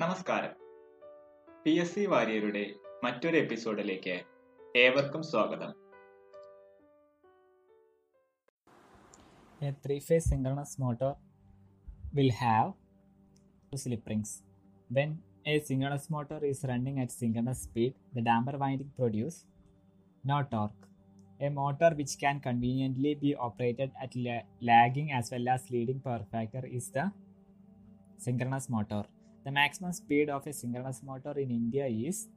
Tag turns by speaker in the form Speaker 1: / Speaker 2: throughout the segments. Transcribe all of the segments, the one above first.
Speaker 1: നമസ്കാരം. P S C വാര്യരുടെ മറ്റൊരു എപ്പിസോഡിലേക്ക് ഏവർക്കും സ്വാഗതം.
Speaker 2: A three phase synchronous motor will have slip rings when a synchronous motor is running at synchronous speed the damper winding produce no torque a motor which can conveniently be operated at lagging as well as leading power factor is the synchronous motor The maximum speed of a synchronous motor in India is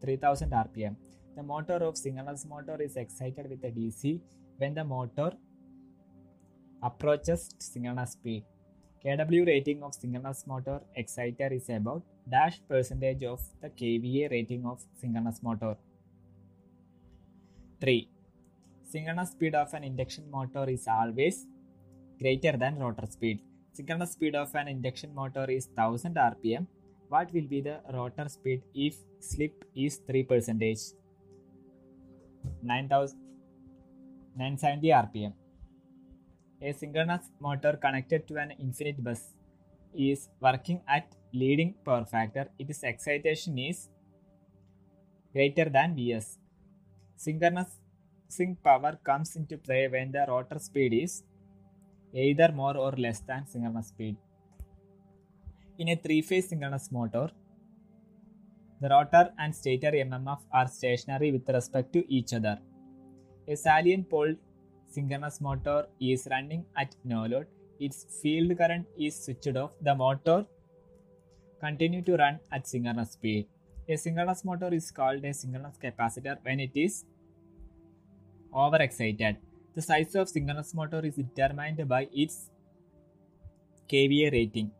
Speaker 2: 3000 rpm. The motor of synchronous motor is excited with a DC when the motor approaches synchronous speed. KW rating of synchronous motor exciter is about dash percentage of the kVA rating of synchronous motor. 3. Synchronous speed of an induction motor is always greater than rotor speed. Synchronous speed of an induction motor is 1000 rpm. What will be the rotor speed if slip is 3 percentage? 9000 970 rpm. A synchronous motor connected to an infinite bus is working at leading power factor. Its excitation is greater than Vs. Synchronous sync power comes into play when the rotor speed is either more or less than synchronous speed. In a three-phase synchronous motor, the rotor and stator MMF are stationary with respect to each other. A salient pole synchronous motor is running at no load. Its field current is switched off. The motor continue to run at synchronous speed. A synchronous motor is called a synchronous capacitor when it is overexcited. The size of synchronous motor is determined by its kVA rating.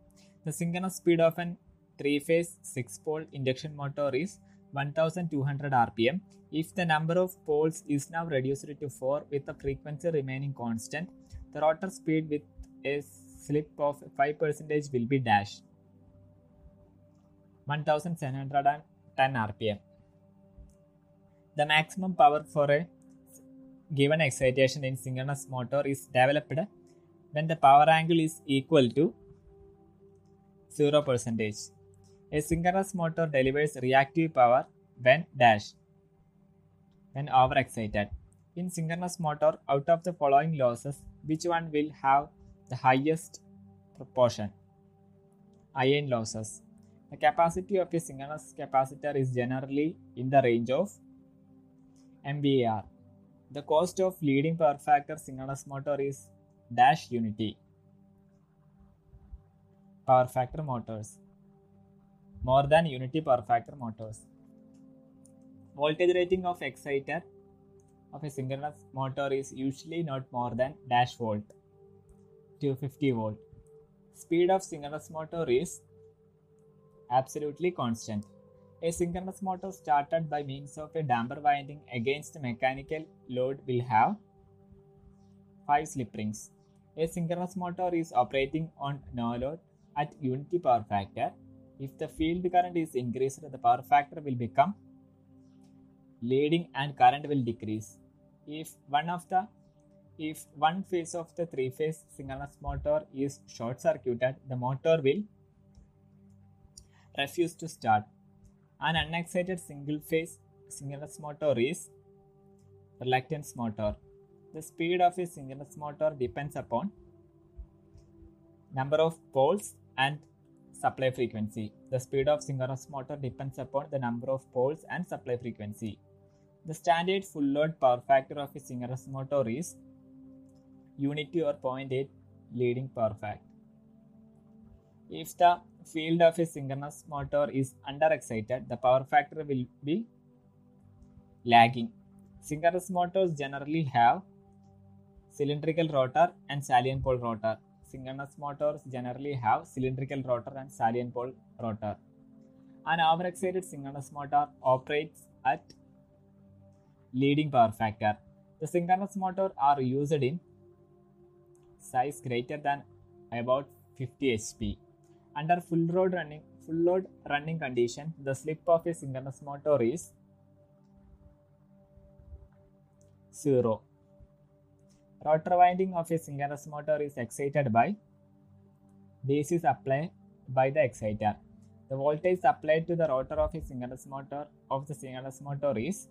Speaker 2: The synchronous speed of an three-phase six-pole induction motor is 1200 rpm. If the number of poles is now reduced to 4 with the frequency remaining constant, the rotor speed with a slip of 5% will be dash 1710 rpm. The maximum power for a given excitation in synchronous motor is developed when the power angle is equal to 0%. A synchronous motor delivers reactive power when dash when overexcited. In synchronous motor, out of the following losses, which one will have the highest proportion? Iron losses. The capacity of a synchronous capacitor is generally in the range of MVAR. The cost of leading power factor synchronous motor is dash unity. Power factor motors more than unity power factor motors. Voltage rating of exciter of a synchronous motor is usually not more than dash volt to 50 volt. Speed of synchronous motor is absolutely constant. A synchronous motor started by means of a damper winding against mechanical load will have 5 slip rings. A synchronous motor is operating on no load at unity power factor if the field current is increased, the power factor will become leading and current will decrease. If one of the if one phase of the three phase synchronous motor is short circuited, the motor will refuse to start. An unexcited single phase synchronous motor is reluctance motor. The speed of a synchronous motor depends upon number of poles and supply frequency. The speed of synchronous motor depends upon the number of poles and supply frequency. The standard full load power factor of a synchronous motor is unity or 0.8 leading power factor. If the field of a synchronous motor is underexcited, the power factor will be lagging. Synchronous motors generally have cylindrical rotor and salient pole rotor synchronous motors generally have cylindrical rotor and salient pole rotor. An overexcited synchronous motor operates at leading power factor. The synchronous motor are used in size greater than about 50 HP. Under full load running full load running condition, the slip of a synchronous motor is 0. Rotor winding of a synchronous motor is excited by DC applied by the exciter. The voltage applied to the rotor of a synchronous motor of the synchronous motor is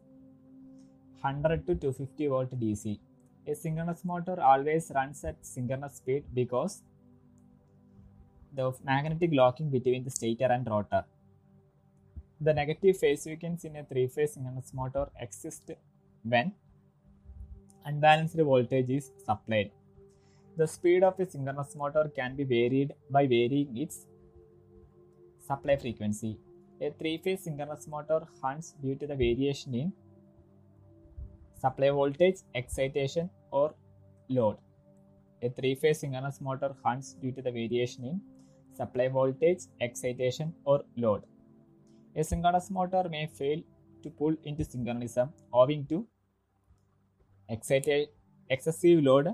Speaker 2: 100 to 250 volt DC. A synchronous motor always runs at synchronous speed because the magnetic locking between the stator and rotor. The negative phase sequence in a three-phase synchronous motor exists when unbalanced voltage is supplied. The speed of a synchronous motor can be varied by varying its supply frequency. A three-phase synchronous motor hunts due to the variation in supply voltage, excitation, or load. A three-phase synchronous motor hunts due to the variation in supply voltage, excitation, or load. A synchronous motor may fail to pull into synchronism owing to excessive load,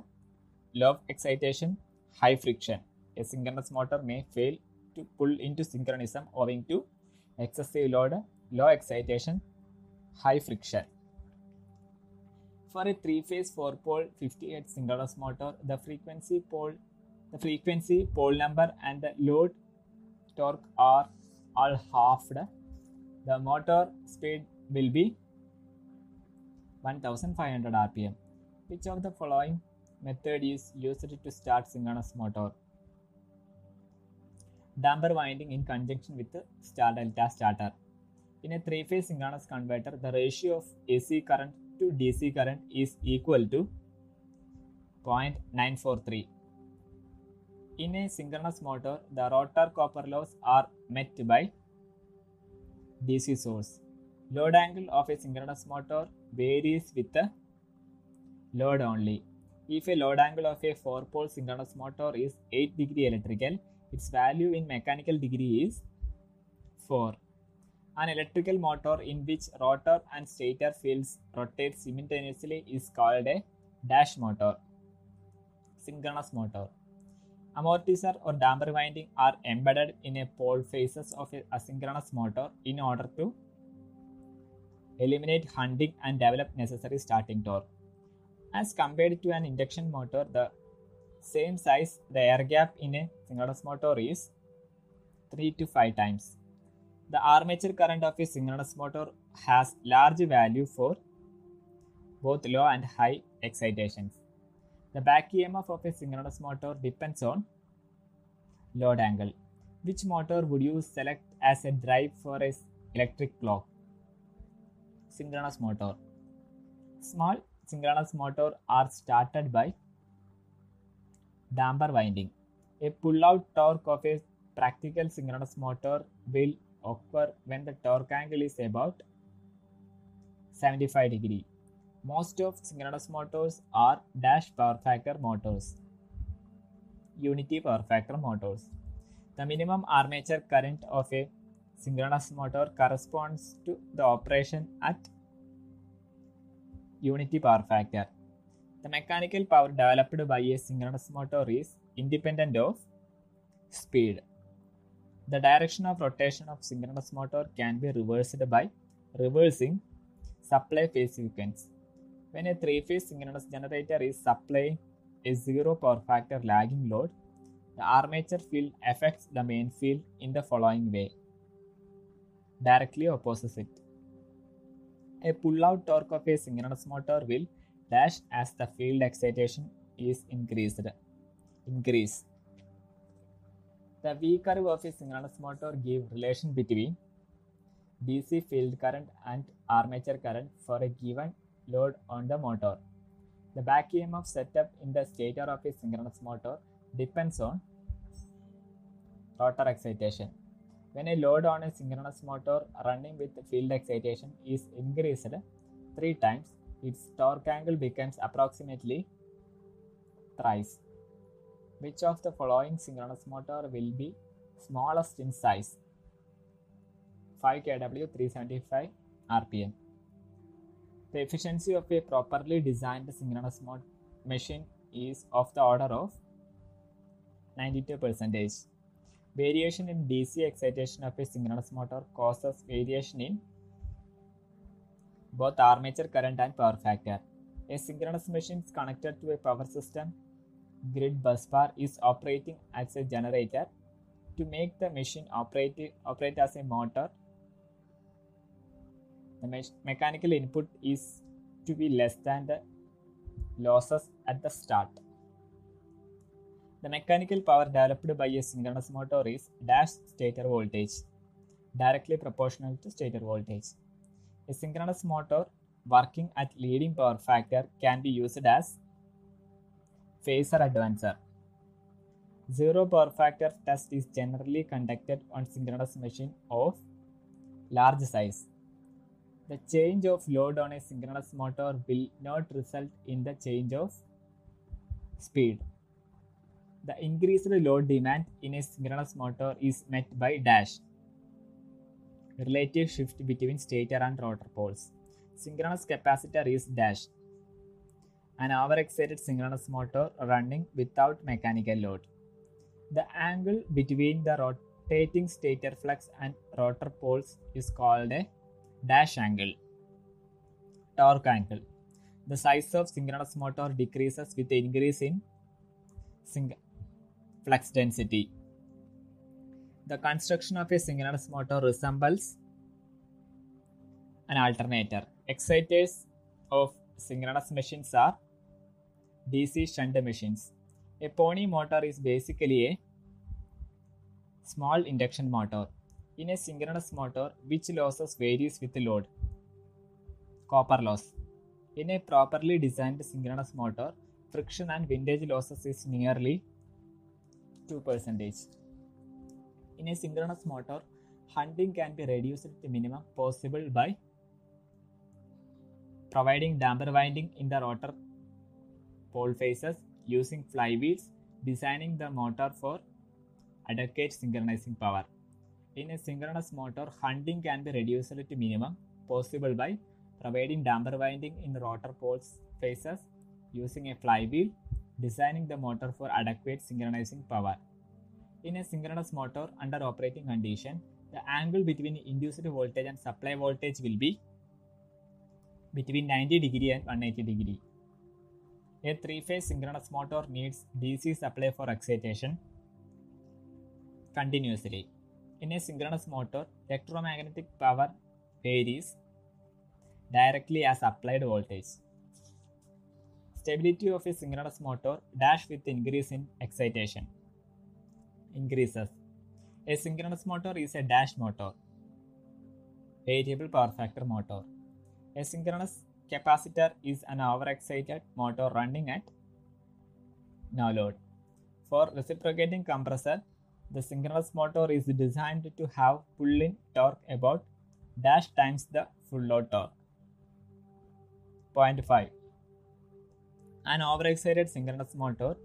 Speaker 2: low excitation, high friction. A synchronous motor may fail to pull into synchronism owing to excessive load, low excitation, high friction. For a three-phase four-pole 50 Hz synchronous motor, the frequency pole, the frequency, pole number, and the load torque are all halved. The motor speed will be 1500 rpm. Which of the following method is used to start synchronous motor? Damper winding in conjunction with the star delta starter. In a three-phase synchronous converter, the ratio of AC current to DC current is equal to 0.943. In a synchronous motor, the rotor copper loss are met by DC source. Load angle of a synchronous motor varies with the load only. If a load angle of a 4-pole synchronous motor is 8 degree electrical, its value in mechanical degree is 4. An electrical motor in which rotor and stator fields rotate simultaneously is called a dash motor. Synchronous motor. Amortisseur or damper winding are embedded in a pole faces of a asynchronous motor in order to eliminate hunting and develop necessary starting torque. As compared to an induction motor, the same size, the air gap in a synchronous motor is 3 to 5 times. The armature current of a synchronous motor has large value for both low and high excitations. The back EMF of a synchronous motor depends on load angle. Which motor would you select as a drive for a electric clock? Synchronous motor. Small synchronous motor are started by damper winding. A pull-out torque of a practical synchronous motor will occur when the torque angle is about 75 degree. Most of synchronous motors are dash power factor motors, unity power factor motors. The minimum armature current of a synchronous motor corresponds to the operation at unity power factor. The mechanical power developed by a synchronous motor is independent of speed. The direction of rotation of synchronous motor can be reversed by reversing supply phase sequence. When a three-phase synchronous generator is supplying a zero power factor lagging load, the armature field affects the main field in the following way. Directly opposite. A pull-out torque of a synchronous motor will dash as the field excitation is increased. Increase. The V curve of a synchronous motor give relation between DC field current and armature current for a given load on the motor. The back EMF setup in the stator of a synchronous motor depends on rotor excitation. When a load on a synchronous motor running with field excitation is increased 3 times, its torque angle becomes approximately thrice. Which of the following synchronous motor will be smallest in size? 5 kW 375 rpm. The efficiency of a properly designed synchronous mo- machine is of the order of 92%. Variation in DC excitation of a synchronous motor causes variation in both armature current and power factor. A synchronous machine is connected to a power system grid bus bar is operating as a generator To make the machine operate, operate as a motor, the me- mechanical input is to be less than the losses at the start. The mechanical power developed by a synchronous motor is dash stator voltage, directly proportional to stator voltage. A synchronous motor working at leading power factor can be used as phasor advancer. Zero power factor test is generally conducted on synchronous machine of large size. The change of load on a synchronous motor will not result in the change of speed. The increased load demand in a synchronous motor is met by dash relative shift between stator and rotor poles. Synchronous capacitor is dash an overexcited synchronous motor running without mechanical load. The angle between the rotating stator flux and rotor poles is called a dash angle. Torque angle. The size of synchronous motor decreases with increase in flux density. The construction of a synchronous motor resembles an alternator. Exciters of synchronous machines are DC shunt machines. A pony motor is basically a small induction motor. In a synchronous motor, which losses varies with load. Copper loss. In a properly designed synchronous motor, friction and windage losses is nearly 2%. In a synchronous motor, hunting can be reduced to the minimum possible by providing damper winding in the rotor pole faces, using flywheels, designing the motor for adequate synchronizing power. In a synchronous motor, hunting can be reduced to minimum possible by providing damper winding in rotor poles faces, using a flywheel, designing the motor for adequate synchronizing power. In a synchronous motor under operating condition, the angle between induced voltage and supply voltage will be between 90 degree and 180 degree. A three-phase synchronous motor needs DC supply for excitation continuously. In a synchronous motor, electromagnetic power varies directly as applied voltage. Stability of a synchronous motor dash with increase in excitation increases. A synchronous motor is a dash motor, variable power factor motor. A synchronous capacitor is an overexcited motor running at no load. For reciprocating compressor, the synchronous motor is designed to have pull-in torque about dash times the full load torque. Point 5. An overexcited synchronous motor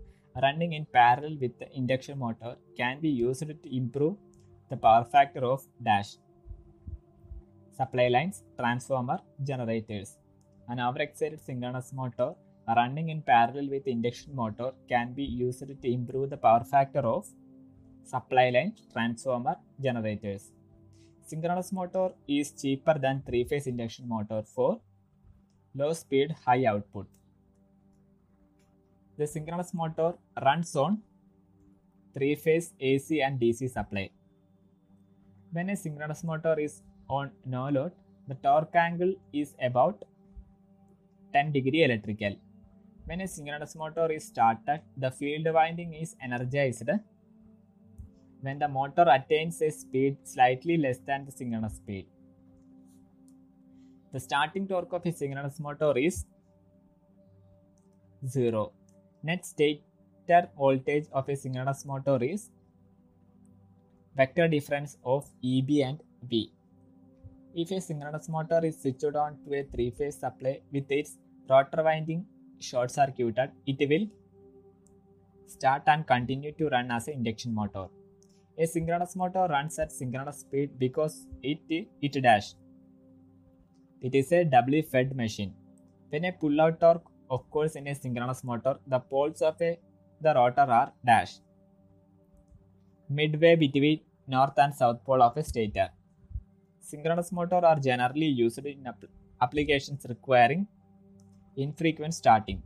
Speaker 2: running in parallel with the induction motor can be used to improve the power factor of dash supply lines, transformer, generators. An overexcited synchronous motor running in parallel with the induction motor can be used to improve the power factor of supply line, transformer, generators. Synchronous motor is cheaper than three-phase induction motor for low speed, high output. The synchronous motor runs on three-phase AC and DC supply. When a synchronous motor is on no load, the torque angle is about 10 degree electrical. When a synchronous motor is started, the field winding is energized when the motor attains a speed slightly less than the synchronous speed. The starting torque of a synchronous motor is 0. Net stator voltage of a synchronous motor is vector difference of EB and V. If a synchronous motor is switched on to a three phase supply with its rotor winding short circuited, it will start and continue to run as an induction motor. A synchronous motor runs at synchronous speed because it, it dash. It is a doubly fed machine. When a pull-out torque occurs in a synchronous motor, the poles of a, the rotor are dash midway between north and south pole of a stator. Synchronous motor are generally used in app- applications requiring infrequent starting.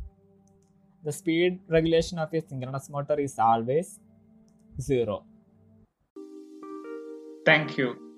Speaker 2: The speed regulation of a synchronous motor is always zero.
Speaker 1: Thank you.